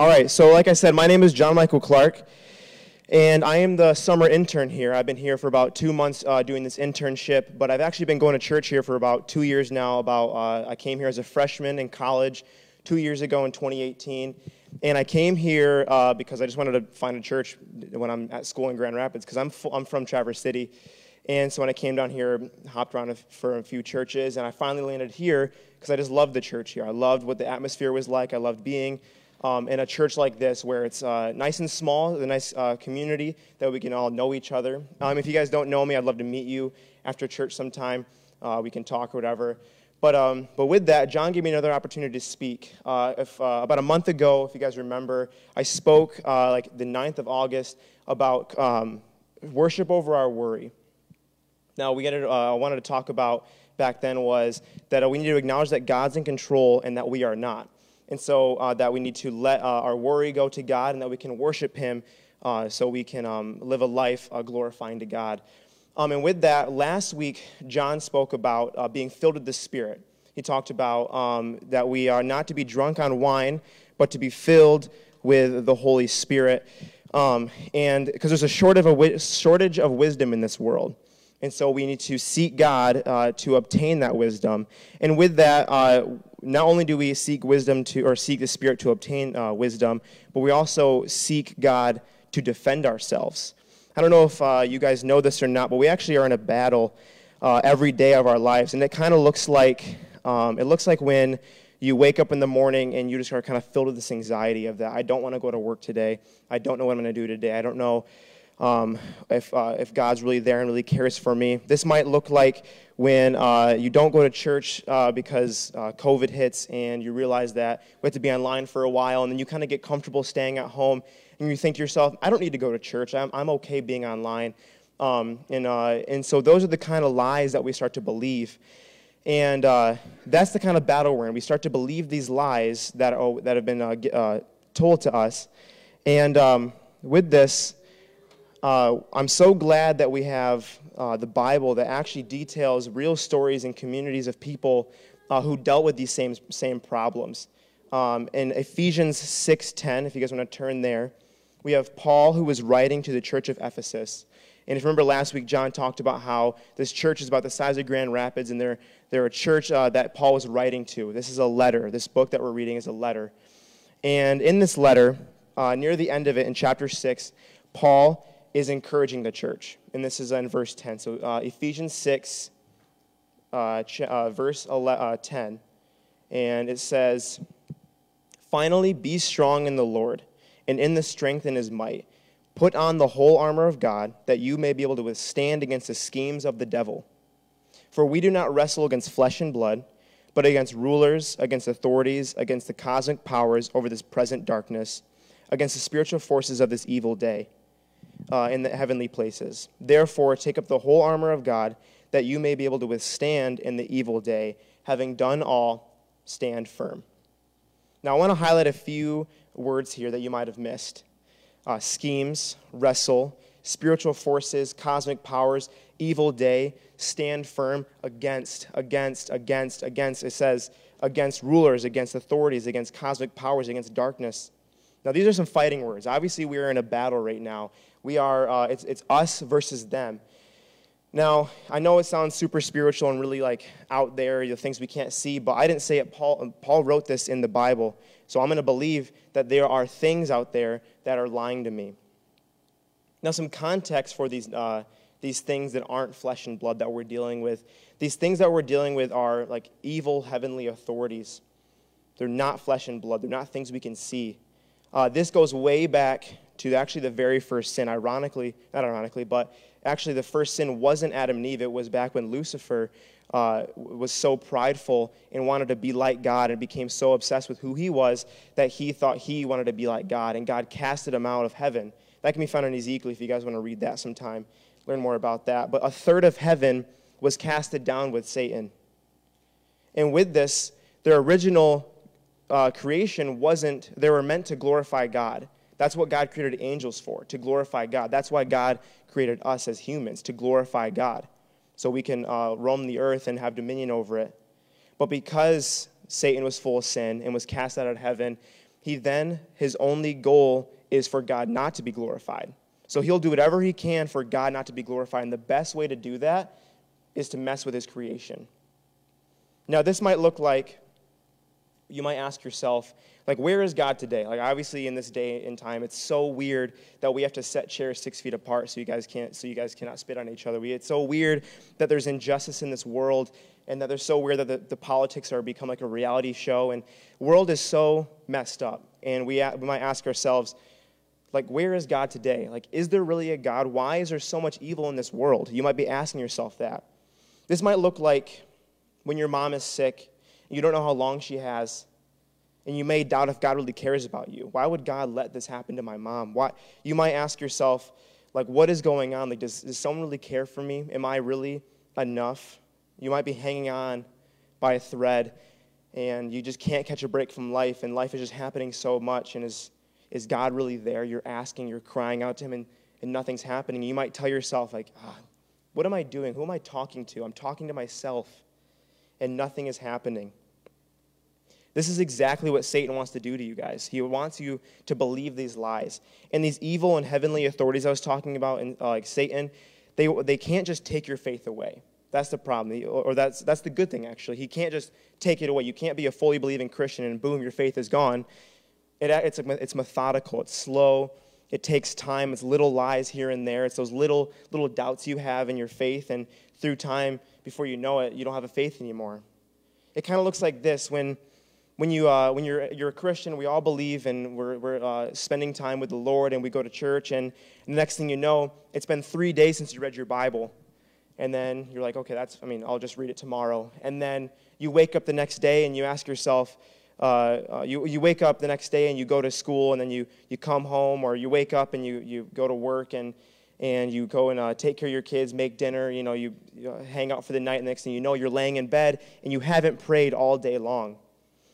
All right, so like I said, my name is John Michael Clark, and I am the summer intern here. I've been here for about two months uh, doing this internship, but I've actually been going to church here for about two years now. About uh, I came here as a freshman in college two years ago in 2018, and I came here uh, because I just wanted to find a church when I'm at school in Grand Rapids because I'm, I'm from Traverse City. And so when I came down here, hopped around for a few churches, and I finally landed here because I just loved the church here. I loved what the atmosphere was like. I loved being um, in a church like this where it's uh, nice and small, a nice uh, community that we can all know each other. Um, if you guys don't know me, I'd love to meet you after church sometime. Uh, we can talk or whatever. But, um, but with that, John gave me another opportunity to speak. Uh, if, uh, about a month ago, if you guys remember, I spoke uh, like the 9th of August about um, worship over our worry. Now, we get I wanted to talk about back then was that we need to acknowledge that God's in control and that we are not. And so uh, that we need to let uh, our worry go to God and that we can worship Him uh, so we can um, live a life uh, glorifying to God. Um, and with that, last week, John spoke about uh, being filled with the Spirit. He talked about um, that we are not to be drunk on wine, but to be filled with the Holy Spirit. Um, and because there's a shortage of, a shortage of wisdom in this world. And so we need to seek God uh, to obtain that wisdom. And with that, uh, not only do we seek wisdom to, or seek the Spirit to obtain uh, wisdom, but we also seek God to defend ourselves. I don't know if uh, you guys know this or not, but we actually are in a battle uh, every day of our lives, and it kind of looks like um, it looks like when you wake up in the morning and you just are kind of filled with this anxiety of that. I don't want to go to work today. I don't know what I'm going to do today. I don't know um, if, uh, if God's really there and really cares for me. This might look like when uh, you don't go to church uh, because uh, COVID hits and you realize that we have to be online for a while, and then you kind of get comfortable staying at home, and you think to yourself, I don't need to go to church. I'm, I'm okay being online. Um, and, uh, and so those are the kind of lies that we start to believe. And uh, that's the kind of battle we're in. We start to believe these lies that, are, that have been told to us. And um, with this, uh, I'm so glad that we have uh, the Bible that actually details real stories and communities of people uh, who dealt with these same, same problems. Um, in Ephesians 6.10, if you guys want to turn there, we have Paul who was writing to the church of Ephesus. And if you remember last week, John talked about how this church is about the size of Grand Rapids, and they're, they're a church uh, that Paul was writing to. This is a letter. This book that we're reading is a letter. And in this letter, uh, near the end of it, in chapter 6, Paul is encouraging the church. And this is in verse 10. So uh, Ephesians 6, uh, ch- uh, verse 11, uh, 10. And it says, Finally, be strong in the Lord and in the strength in his might. Put on the whole armor of God, that you may be able to withstand against the schemes of the devil. For we do not wrestle against flesh and blood, but against rulers, against authorities, against the cosmic powers over this present darkness, against the spiritual forces of this evil day uh, in the heavenly places. Therefore, take up the whole armor of God, that you may be able to withstand in the evil day. Having done all, stand firm. Now, I want to highlight a few words here that you might have missed uh, schemes, wrestle, spiritual forces, cosmic powers, evil day, stand firm against, against, against, against. It says against rulers, against authorities, against cosmic powers, against darkness. Now, these are some fighting words. Obviously, we are in a battle right now, we are, uh, it's, it's us versus them. Now, I know it sounds super spiritual and really like out there, the things we can't see, but I didn't say it. Paul, Paul wrote this in the Bible. So I'm going to believe that there are things out there that are lying to me. Now, some context for these, uh, these things that aren't flesh and blood that we're dealing with. These things that we're dealing with are like evil heavenly authorities. They're not flesh and blood, they're not things we can see. Uh, this goes way back to actually the very first sin. Ironically, not ironically, but actually the first sin wasn't Adam and Eve. It was back when Lucifer uh, was so prideful and wanted to be like God and became so obsessed with who he was that he thought he wanted to be like God, and God casted him out of heaven. That can be found in Ezekiel if you guys want to read that sometime, learn more about that. But a third of heaven was casted down with Satan. And with this, their original uh, creation wasn't, they were meant to glorify God. That's what God created angels for, to glorify God. That's why God created us as humans, to glorify God, so we can uh, roam the earth and have dominion over it. But because Satan was full of sin and was cast out of heaven, he then, his only goal is for God not to be glorified. So he'll do whatever he can for God not to be glorified. And the best way to do that is to mess with his creation. Now, this might look like you might ask yourself, like, where is God today? Like, obviously, in this day and time, it's so weird that we have to set chairs six feet apart so you guys can't, so you guys cannot spit on each other. We, it's so weird that there's injustice in this world, and that they're so weird that the, the politics are become like a reality show, and world is so messed up. And we, we might ask ourselves, like, where is God today? Like, is there really a God? Why is there so much evil in this world? You might be asking yourself that. This might look like when your mom is sick, you don't know how long she has, and you may doubt if God really cares about you. Why would God let this happen to my mom? Why? You might ask yourself, like, what is going on? Like, does, does someone really care for me? Am I really enough? You might be hanging on by a thread, and you just can't catch a break from life, and life is just happening so much, and is is God really there? You're asking, you're crying out to Him, and, and nothing's happening. You might tell yourself, like, oh, what am I doing? Who am I talking to? I'm talking to myself, and nothing is happening. This is exactly what Satan wants to do to you guys. He wants you to believe these lies. And these evil and heavenly authorities I was talking about, uh, like Satan, they, they can't just take your faith away. That's the problem, or that's, that's the good thing, actually. He can't just take it away. You can't be a fully believing Christian and boom, your faith is gone. It, it's, it's methodical, it's slow, it takes time, it's little lies here and there, it's those little, little doubts you have in your faith, and through time, before you know it, you don't have a faith anymore. It kind of looks like this when, when, you, uh, when you're, you're a Christian, we all believe and we're, we're uh, spending time with the Lord and we go to church, and the next thing you know, it's been three days since you read your Bible. And then you're like, okay, that's, I mean, I'll just read it tomorrow. And then you wake up the next day and you ask yourself, uh, uh, you, you wake up the next day and you go to school and then you, you come home or you wake up and you, you go to work and, and you go and uh, take care of your kids, make dinner, you know, you, you hang out for the night. And the next thing you know, you're laying in bed and you haven't prayed all day long.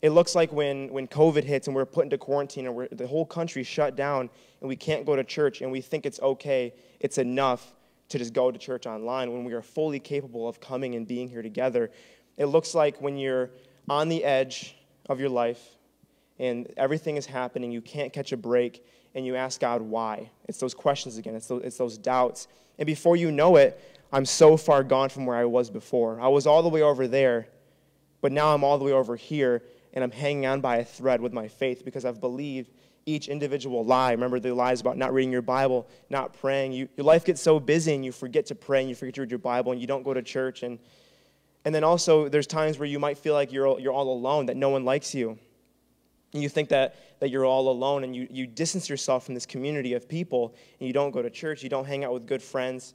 It looks like when, when COVID hits and we're put into quarantine and the whole country shut down and we can't go to church and we think it's okay, it's enough to just go to church online when we are fully capable of coming and being here together. It looks like when you're on the edge of your life and everything is happening, you can't catch a break, and you ask God why. It's those questions again, it's those, it's those doubts. And before you know it, I'm so far gone from where I was before. I was all the way over there, but now I'm all the way over here, and I'm hanging on by a thread with my faith because I've believed each individual lie. Remember the lies about not reading your Bible, not praying. You, your life gets so busy and you forget to pray and you forget to read your Bible and you don't go to church and and then also, there's times where you might feel like you're, you're all alone, that no one likes you. And you think that, that you're all alone, and you, you distance yourself from this community of people, and you don't go to church, you don't hang out with good friends,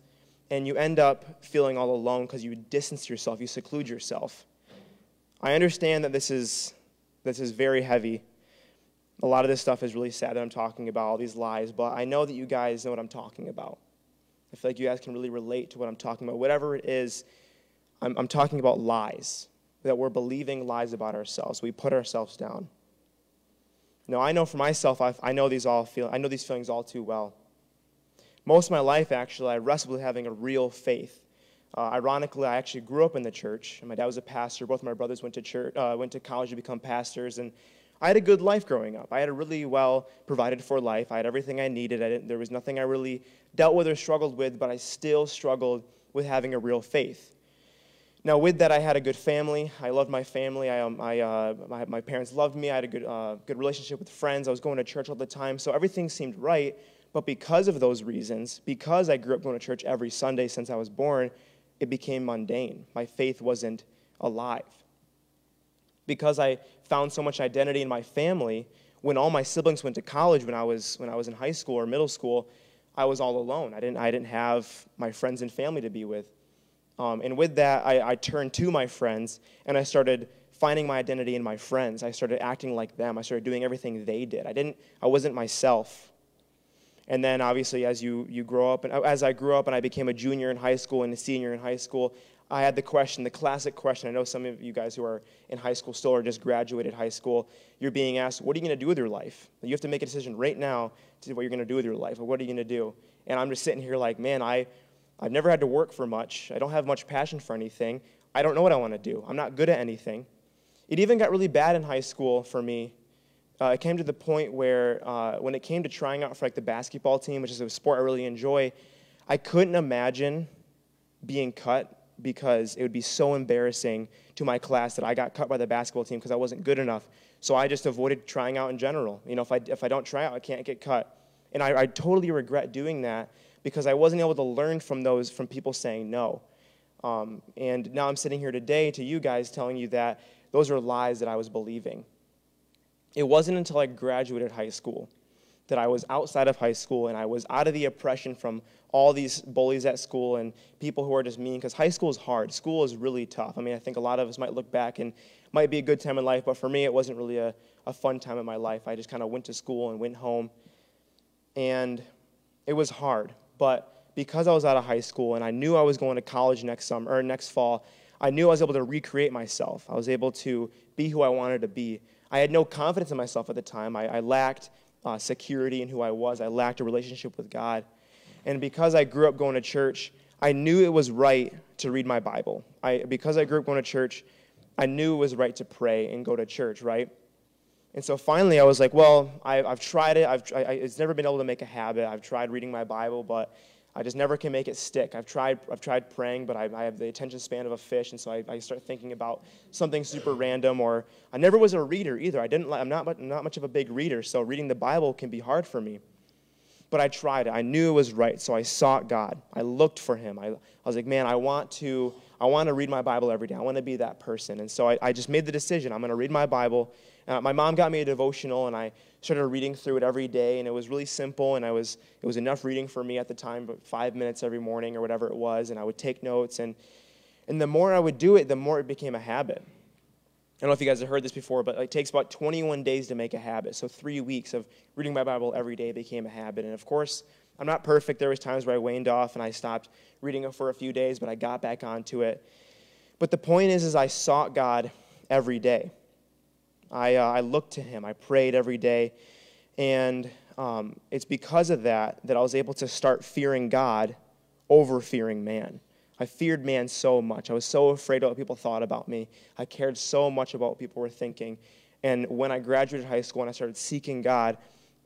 and you end up feeling all alone because you distance yourself, you seclude yourself. I understand that this is, this is very heavy. A lot of this stuff is really sad that I'm talking about, all these lies, but I know that you guys know what I'm talking about. I feel like you guys can really relate to what I'm talking about. Whatever it is I'm, I'm talking about lies, that we're believing lies about ourselves. We put ourselves down. Now, I know for myself, I've, i know these all feel, I know these feelings all too well. Most of my life, actually, I wrestled with having a real faith. Uh, ironically, I actually grew up in the church. My dad was a pastor. Both my brothers went to church, uh, went to college to become pastors, and I had a good life growing up. I had a really well provided for life. I had everything I needed. I there was nothing I really dealt with or struggled with, but I still struggled with having a real faith. Now, with that, I had a good family. I loved my family. I, um, I, uh, my, my, parents loved me. I had a good, uh, good relationship with friends. I was going to church all the time. So everything seemed right. But because of those reasons, because I grew up going to church every Sunday since I was born, it became mundane. My faith wasn't alive. Because I found so much identity in my family, when all my siblings went to college when I was, when I was in high school or middle school, I was all alone. I didn't, I didn't have my friends and family to be with. Um, and with that, I, I turned to my friends and I started finding my identity in my friends. I started acting like them. I started doing everything they did. I didn't. I wasn't myself. And then obviously, as you you grow up, and uh, as I grew up and I became a junior in high school and a senior in high school, I had the question, the classic question. I know some of you guys who are in high school still or just graduated high school. You're being asked, "What are you going to do with your life?" You have to make a decision right now to what you're going to do with your life. Or what are you going to do? And I'm just sitting here like, man, I I've never had to work for much. I don't have much passion for anything. I don't know what I want to do. I'm not good at anything. It even got really bad in high school for me uh, it came to the point where uh, when it came to trying out for like the basketball team, which is a sport I really enjoy, I couldn't imagine being cut because it would be so embarrassing to my class that I got cut by the basketball team because I wasn't good enough. So I just avoided trying out in general. You know, if I, if I don't try out, I can't get cut. And I, I totally regret doing that because I wasn't able to learn from those, from people saying no. Um, and now I'm sitting here today to you guys telling you that those are lies that I was believing. It wasn't until I graduated high school that I was outside of high school and I was out of the oppression from all these bullies at school and people who are just mean because high school is hard. School is really tough. I mean, I think a lot of us might look back and might be a good time in life, but for me, it wasn't really a, a fun time in my life. I just kind of went to school and went home, and it was hard. But because I was out of high school and I knew I was going to college next summer or next fall, I knew I was able to recreate myself. I was able to be who I wanted to be. I had no confidence in myself at the time. I, I lacked uh, security in who I was. I lacked a relationship with God. And because I grew up going to church, I knew it was right to read my Bible. I, because I grew up going to church, I knew it was right to pray and go to church, right? And so finally, I was like, well, I, have tried it. I've, I, it's never been able to make a habit. I've tried reading my Bible, but I just never can make it stick. I've tried, I've tried praying, but I, I have the attention span of a fish, and so I, I, start thinking about something super random. Or I never was a reader either. I didn't. I'm not, not much of a big reader, so reading the Bible can be hard for me. But I tried it. I knew it was right, so I sought God. I looked for Him. I, I was like, man, I want to. I want to read my Bible every day. I want to be that person. And so I, I just made the decision. I'm going to read my Bible. Uh, my mom got me a devotional, and I started reading through it every day. And it was really simple, and I was it was enough reading for me at the time, but five minutes every morning or whatever it was. And I would take notes, and and the more I would do it, the more it became a habit. I don't know if you guys have heard this before, but it takes about 21 days to make a habit. So three weeks of reading my Bible every day became a habit. And of course, I'm not perfect. There was times where I waned off and I stopped reading it for a few days, but I got back onto it. But the point is, is I sought God every day. I, uh, I looked to Him. I prayed every day, and um, it's because of that that I was able to start fearing God over fearing man. I feared man so much. I was so afraid of what people thought about me. I cared so much about what people were thinking. And when I graduated high school and I started seeking God,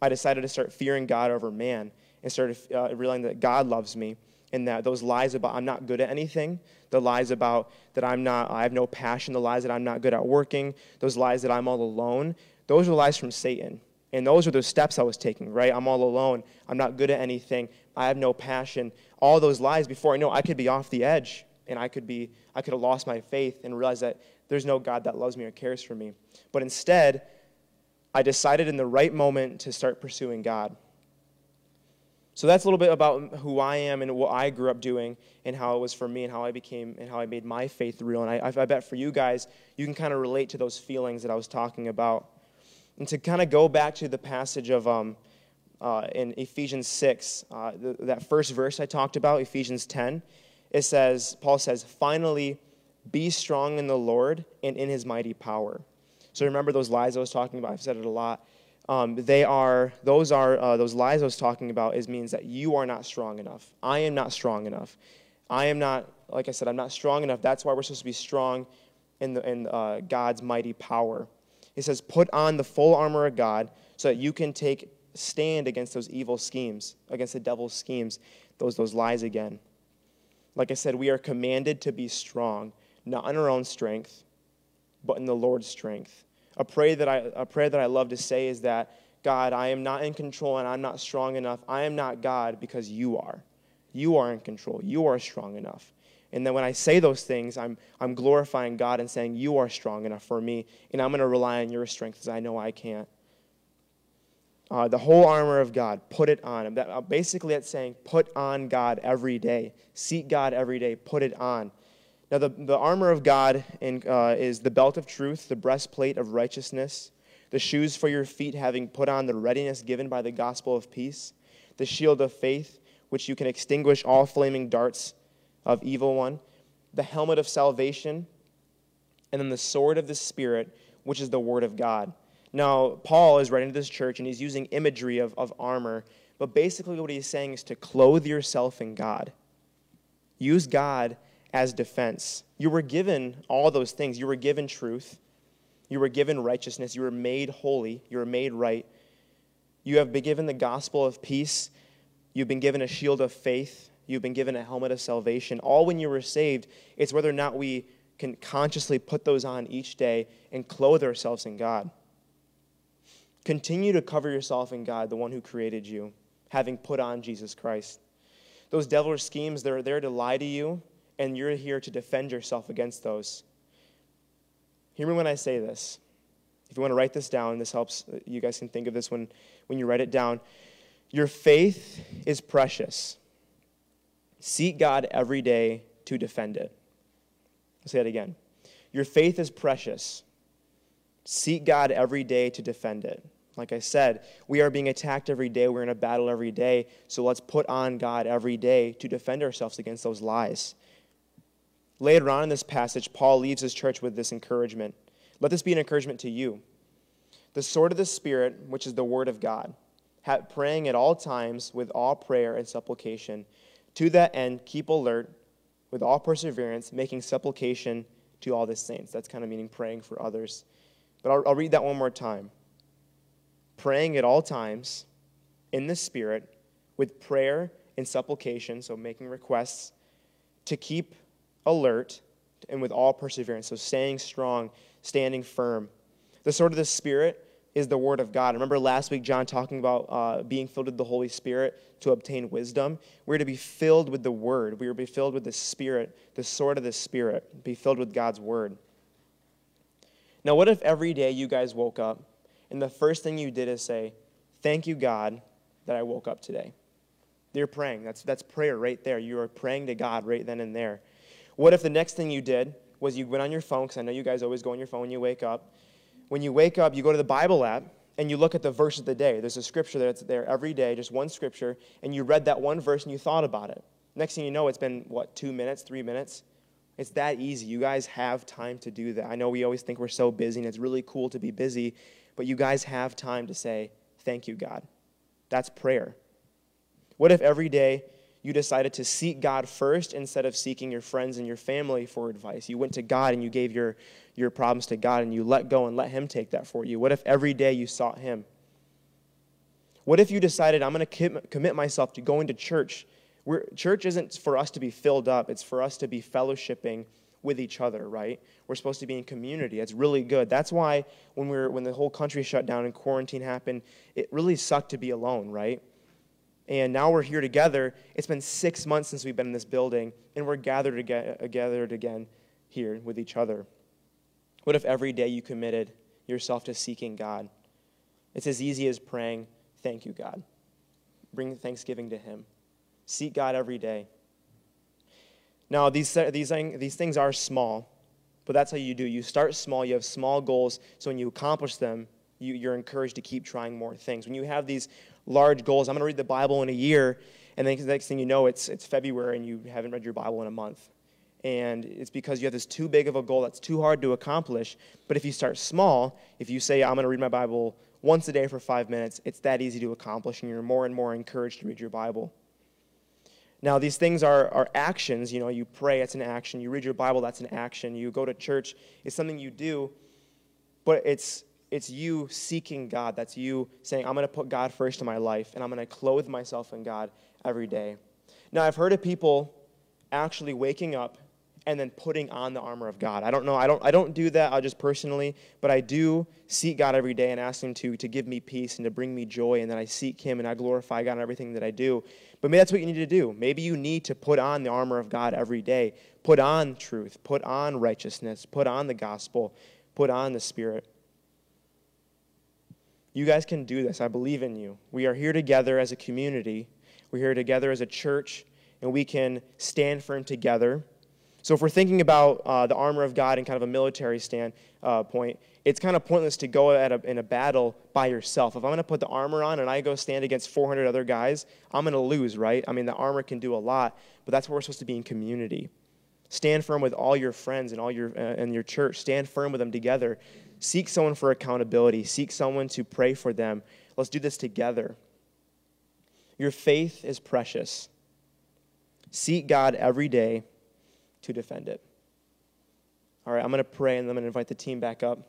I decided to start fearing God over man and started uh, realizing that God loves me and that those lies about I'm not good at anything, the lies about that I'm not, I have no passion, the lies that I'm not good at working, those lies that I'm all alone, those are lies from Satan. And those are the steps I was taking, right? I'm all alone. I'm not good at anything. I have no passion. All those lies before I know I could be off the edge and I could be I could have lost my faith and realize that there's no God that loves me or cares for me. But instead, I decided in the right moment to start pursuing God. So that's a little bit about who I am and what I grew up doing and how it was for me and how I became and how I made my faith real. And I, I bet for you guys, you can kind of relate to those feelings that I was talking about. And to kind of go back to the passage of um, uh, in Ephesians 6, uh, the, that first verse I talked about, Ephesians 10, it says, Paul says, finally, be strong in the Lord and in his mighty power. So remember those lies I was talking about? I've said it a lot um, they are those are uh, those lies I was talking about is means that you are not strong enough. I am not strong enough. I am not like I said. I'm not strong enough. That's why we're supposed to be strong in the in uh, God's mighty power. He says, "Put on the full armor of God, so that you can take stand against those evil schemes, against the devil's schemes, those those lies again." Like I said, we are commanded to be strong, not in our own strength, but in the Lord's strength. A prayer that I, a prayer that I love to say is that, God, I am not in control and I'm not strong enough. I am not God because you are. You are in control. You are strong enough. And then when I say those things, I'm, I'm glorifying God and saying, You are strong enough for me, and I'm going to rely on your strength because I know I can't. Uh, the whole armor of God, put it on. That, uh, basically, that's saying, Put on God every day. Seek God every day. Put it on. Now, the, the armor of God in, uh, is the belt of truth, the breastplate of righteousness, the shoes for your feet, having put on the readiness given by the gospel of peace, the shield of faith, which you can extinguish all flaming darts of evil one, the helmet of salvation, and then the sword of the Spirit, which is the word of God. Now, Paul is writing to this church and he's using imagery of, of armor, but basically what he's saying is to clothe yourself in God. Use God as defense. You were given all those things. You were given truth. You were given righteousness. You were made holy. You were made right. You have been given the gospel of peace. You've been given a shield of faith. You've been given a helmet of salvation. All when you were saved, it's whether or not we can consciously put those on each day and clothe ourselves in God. Continue to cover yourself in God, the one who created you, having put on Jesus Christ. Those devilish schemes, they're there to lie to you, and you're here to defend yourself against those. Hear me when I say this. If you want to write this down, this helps. Uh, you guys can think of this when, when you write it down. Your faith is precious. Seek God every day to defend it. I'll say it again. Your faith is precious. Seek God every day to defend it. Like I said, we are being attacked every day. We're in a battle every day. So let's put on God every day to defend ourselves against those lies. Later on in this passage, Paul leaves his church with this encouragement. Let this be an encouragement to you. The sword of the Spirit, which is the word of God, praying at all times with all prayer and supplication. To that end, keep alert with all perseverance, making supplication to all the saints. That's kind of meaning praying for others. But I'll, I'll read that one more time praying at all times in the Spirit with prayer and supplication, so making requests, to keep alert and with all perseverance, so staying strong, standing firm. The sword of the Spirit is the Word of God. Remember last week, John talking about uh, being filled with the Holy Spirit to obtain wisdom? We're to be filled with the Word. We are to be filled with the Spirit, the sword of the Spirit, be filled with God's Word. Now, what if every day you guys woke up and the first thing you did is say, Thank you, God, that I woke up today. You're praying. That's, that's prayer right there. You are praying to God right then and there. What if the next thing you did was you went on your phone, because I know you guys always go on your phone when you wake up. When you wake up, you go to the Bible app and you look at the verse of the day. There's a scripture that's there every day, just one scripture, and you read that one verse and you thought about it. Next thing you know, it's been, what, two minutes, three minutes? It's that easy. You guys have time to do that. I know we always think we're so busy, and it's really cool to be busy, but you guys have time to say, Thank you, God. That's prayer. What if every day you decided to seek God first instead of seeking your friends and your family for advice? You went to God and you gave your, your problems to God and you let go and let Him take that for you. What if every day you sought Him? What if you decided, I'm going to commit myself to going to church? We're, church isn't for us to be filled up, it's for us to be fellowshipping with each other, right? We're supposed to be in community. It's really good. That's why when we were when the whole country shut down and quarantine happened, it really sucked to be alone, right? And now we're here together. It's been six months since we've been in this building, and we're gathered again, gathered again here with each other. What if every day you committed yourself to seeking God? It's as easy as praying, Thank you, God. Bring thanksgiving to Him. Seek God every day. Now, these, these, these things are small, but that's how you do. You start small, you have small goals, so when you accomplish them, you, you're encouraged to keep trying more things. When you have these large goals, I'm going to read the Bible in a year, and then the next thing you know, it's, it's February and you haven't read your Bible in a month. And it's because you have this too big of a goal that's too hard to accomplish. But if you start small, if you say, I'm going to read my Bible once a day for five minutes, it's that easy to accomplish, and you're more and more encouraged to read your Bible. Now, these things are, are actions. You know, you pray, it's an action. You read your Bible, that's an action. You go to church, it's something you do. But it's, it's you seeking God. That's you saying, I'm going to put God first in my life, and I'm going to clothe myself in God every day. Now, I've heard of people actually waking up and then putting on the armor of God. I don't know. I don't, I don't do that I just personally, but I do seek God every day and ask Him to, to give me peace and to bring me joy, and then I seek Him and I glorify God in everything that I do. But maybe that's what you need to do. Maybe you need to put on the armor of God every day. Put on truth, put on righteousness, put on the gospel, put on the Spirit. You guys can do this. I believe in you. We are here together as a community, we're here together as a church, and we can stand firm together so if we're thinking about uh, the armor of God in kind of a military standpoint, uh, it's kind of pointless to go a, in a battle by yourself. If I'm going to put the armor on and I go stand against 400 other guys, I'm going to lose, right? I mean, the armor can do a lot, but that's what we're supposed to be in community. Stand firm with all your friends and all your uh, and your church. Stand firm with them together. Seek someone for accountability. Seek someone to pray for them. Let's do this together. Your faith is precious. Seek God every day to defend it. All right, I'm going to pray and then I'm going to invite the team back up.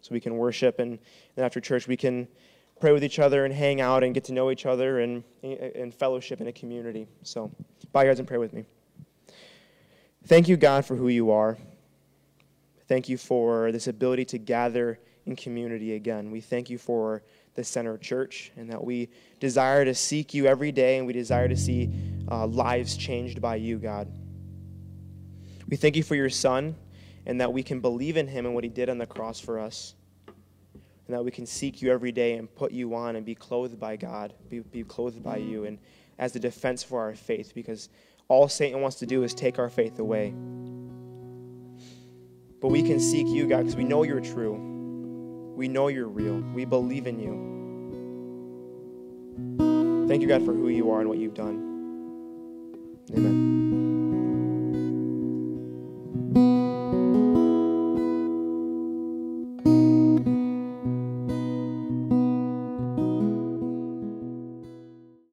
so we can worship, and, and after church, we can pray with each other and hang out and get to know each other and, and fellowship in a community. So, bow your heads and pray with me. Thank you, God, for who you are. Thank you for this ability to gather in community again. We thank you for the center church and that we desire to seek you every day and we desire to see uh, lives changed by you, God. We thank you for your son and that we can believe in him and what he did on the cross for us. And that we can seek you every day and put you on and be clothed by God, be, be clothed by you, and as a defense for our faith, because all Satan wants to do is take our faith away. But we can seek you, God, because we know you're true. We know you're real. We believe in you. Thank you, God, for who you are and what you've done. Amen.